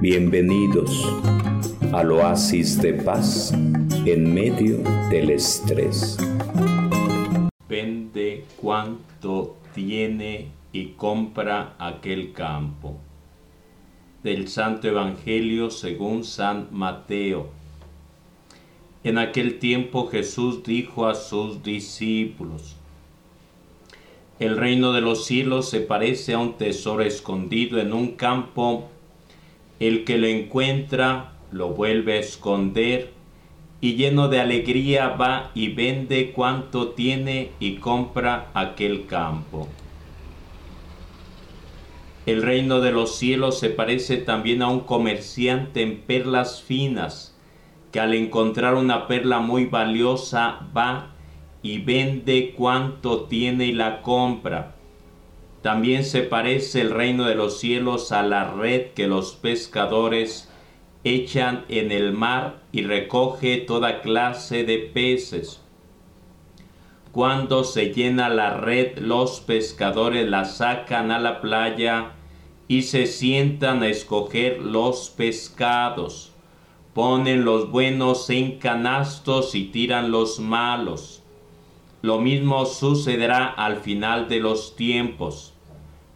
Bienvenidos al oasis de paz en medio del estrés. Vende cuanto tiene y compra aquel campo. Del Santo Evangelio según San Mateo. En aquel tiempo Jesús dijo a sus discípulos, El reino de los cielos se parece a un tesoro escondido en un campo el que lo encuentra lo vuelve a esconder y lleno de alegría va y vende cuanto tiene y compra aquel campo. El reino de los cielos se parece también a un comerciante en perlas finas, que al encontrar una perla muy valiosa va y vende cuanto tiene y la compra también se parece el reino de los cielos a la red que los pescadores echan en el mar y recoge toda clase de peces. Cuando se llena la red, los pescadores la sacan a la playa y se sientan a escoger los pescados. Ponen los buenos en canastos y tiran los malos. Lo mismo sucederá al final de los tiempos.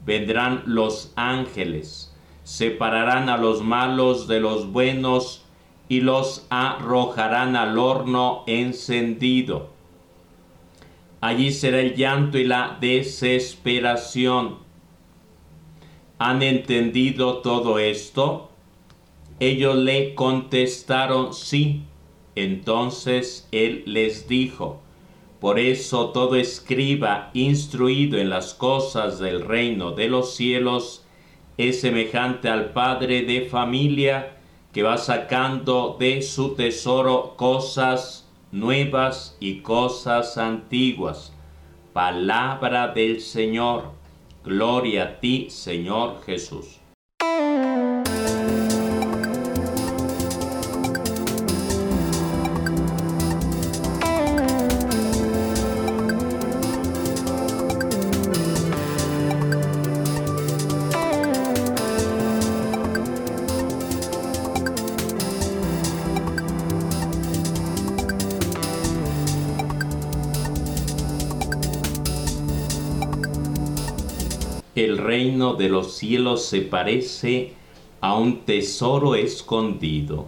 Vendrán los ángeles, separarán a los malos de los buenos y los arrojarán al horno encendido. Allí será el llanto y la desesperación. ¿Han entendido todo esto? Ellos le contestaron sí. Entonces él les dijo, por eso todo escriba instruido en las cosas del reino de los cielos es semejante al padre de familia que va sacando de su tesoro cosas nuevas y cosas antiguas. Palabra del Señor. Gloria a ti, Señor Jesús. El reino de los cielos se parece a un tesoro escondido.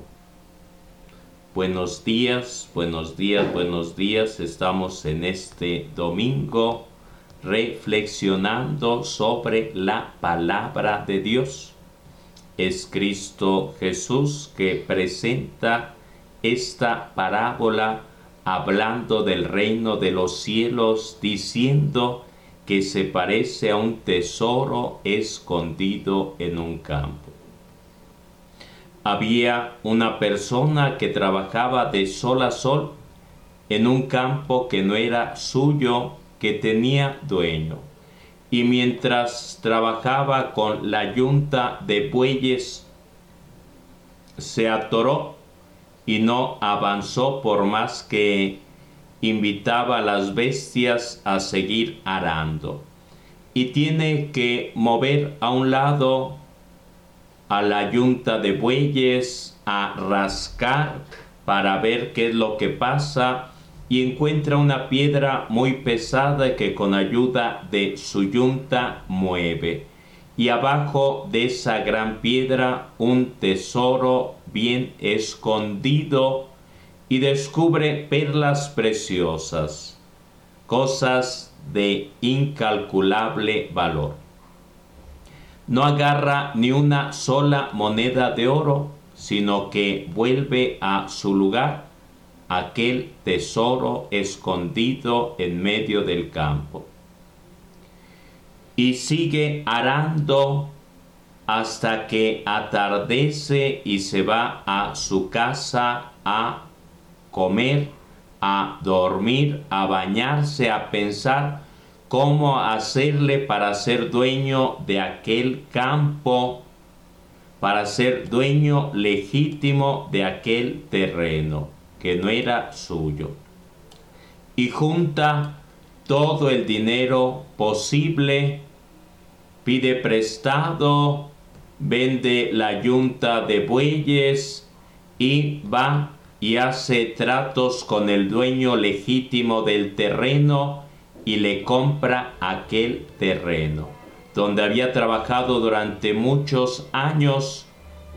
Buenos días, buenos días, buenos días. Estamos en este domingo reflexionando sobre la palabra de Dios. Es Cristo Jesús que presenta esta parábola hablando del reino de los cielos, diciendo que se parece a un tesoro escondido en un campo. Había una persona que trabajaba de sol a sol en un campo que no era suyo, que tenía dueño. Y mientras trabajaba con la yunta de bueyes, se atoró y no avanzó por más que invitaba a las bestias a seguir arando. Y tiene que mover a un lado a la yunta de bueyes a rascar para ver qué es lo que pasa y encuentra una piedra muy pesada que con ayuda de su yunta mueve. Y abajo de esa gran piedra un tesoro bien escondido y descubre perlas preciosas, cosas de incalculable valor. No agarra ni una sola moneda de oro, sino que vuelve a su lugar aquel tesoro escondido en medio del campo. Y sigue arando hasta que atardece y se va a su casa a comer, a dormir, a bañarse, a pensar cómo hacerle para ser dueño de aquel campo, para ser dueño legítimo de aquel terreno que no era suyo. Y junta todo el dinero posible, pide prestado, vende la yunta de bueyes y va y hace tratos con el dueño legítimo del terreno y le compra aquel terreno, donde había trabajado durante muchos años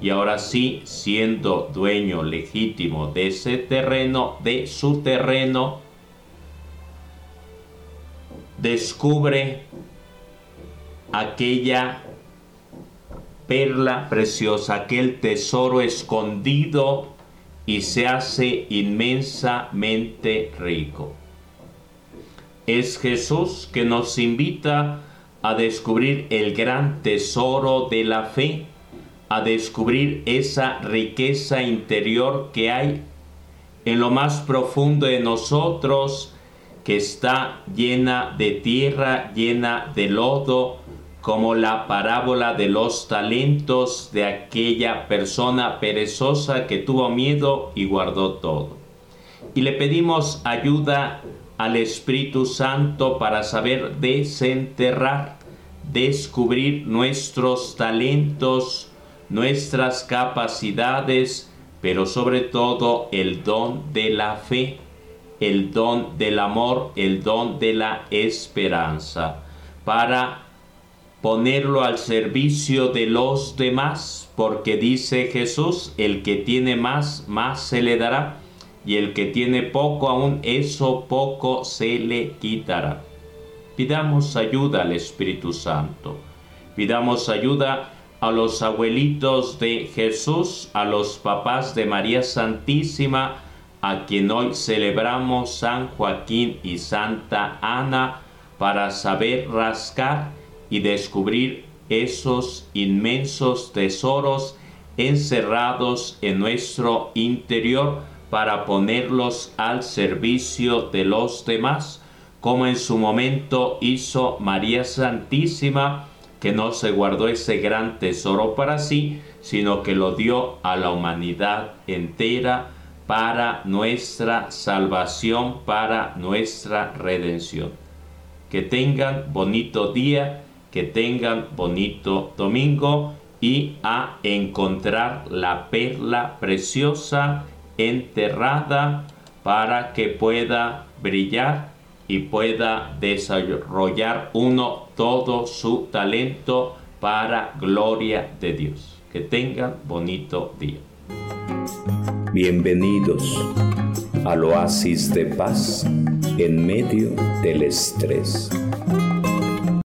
y ahora sí, siendo dueño legítimo de ese terreno, de su terreno, descubre aquella perla preciosa, aquel tesoro escondido y se hace inmensamente rico. Es Jesús que nos invita a descubrir el gran tesoro de la fe, a descubrir esa riqueza interior que hay en lo más profundo de nosotros, que está llena de tierra, llena de lodo, como la parábola de los talentos de aquella persona perezosa que tuvo miedo y guardó todo. Y le pedimos ayuda al Espíritu Santo para saber desenterrar, descubrir nuestros talentos, nuestras capacidades, pero sobre todo el don de la fe, el don del amor, el don de la esperanza, para ponerlo al servicio de los demás, porque dice Jesús, el que tiene más, más se le dará, y el que tiene poco aún, eso poco se le quitará. Pidamos ayuda al Espíritu Santo, pidamos ayuda a los abuelitos de Jesús, a los papás de María Santísima, a quien hoy celebramos San Joaquín y Santa Ana, para saber rascar y descubrir esos inmensos tesoros encerrados en nuestro interior para ponerlos al servicio de los demás, como en su momento hizo María Santísima, que no se guardó ese gran tesoro para sí, sino que lo dio a la humanidad entera para nuestra salvación, para nuestra redención. Que tengan bonito día que tengan bonito domingo y a encontrar la perla preciosa enterrada para que pueda brillar y pueda desarrollar uno todo su talento para gloria de Dios. Que tengan bonito día. Bienvenidos al oasis de paz en medio del estrés.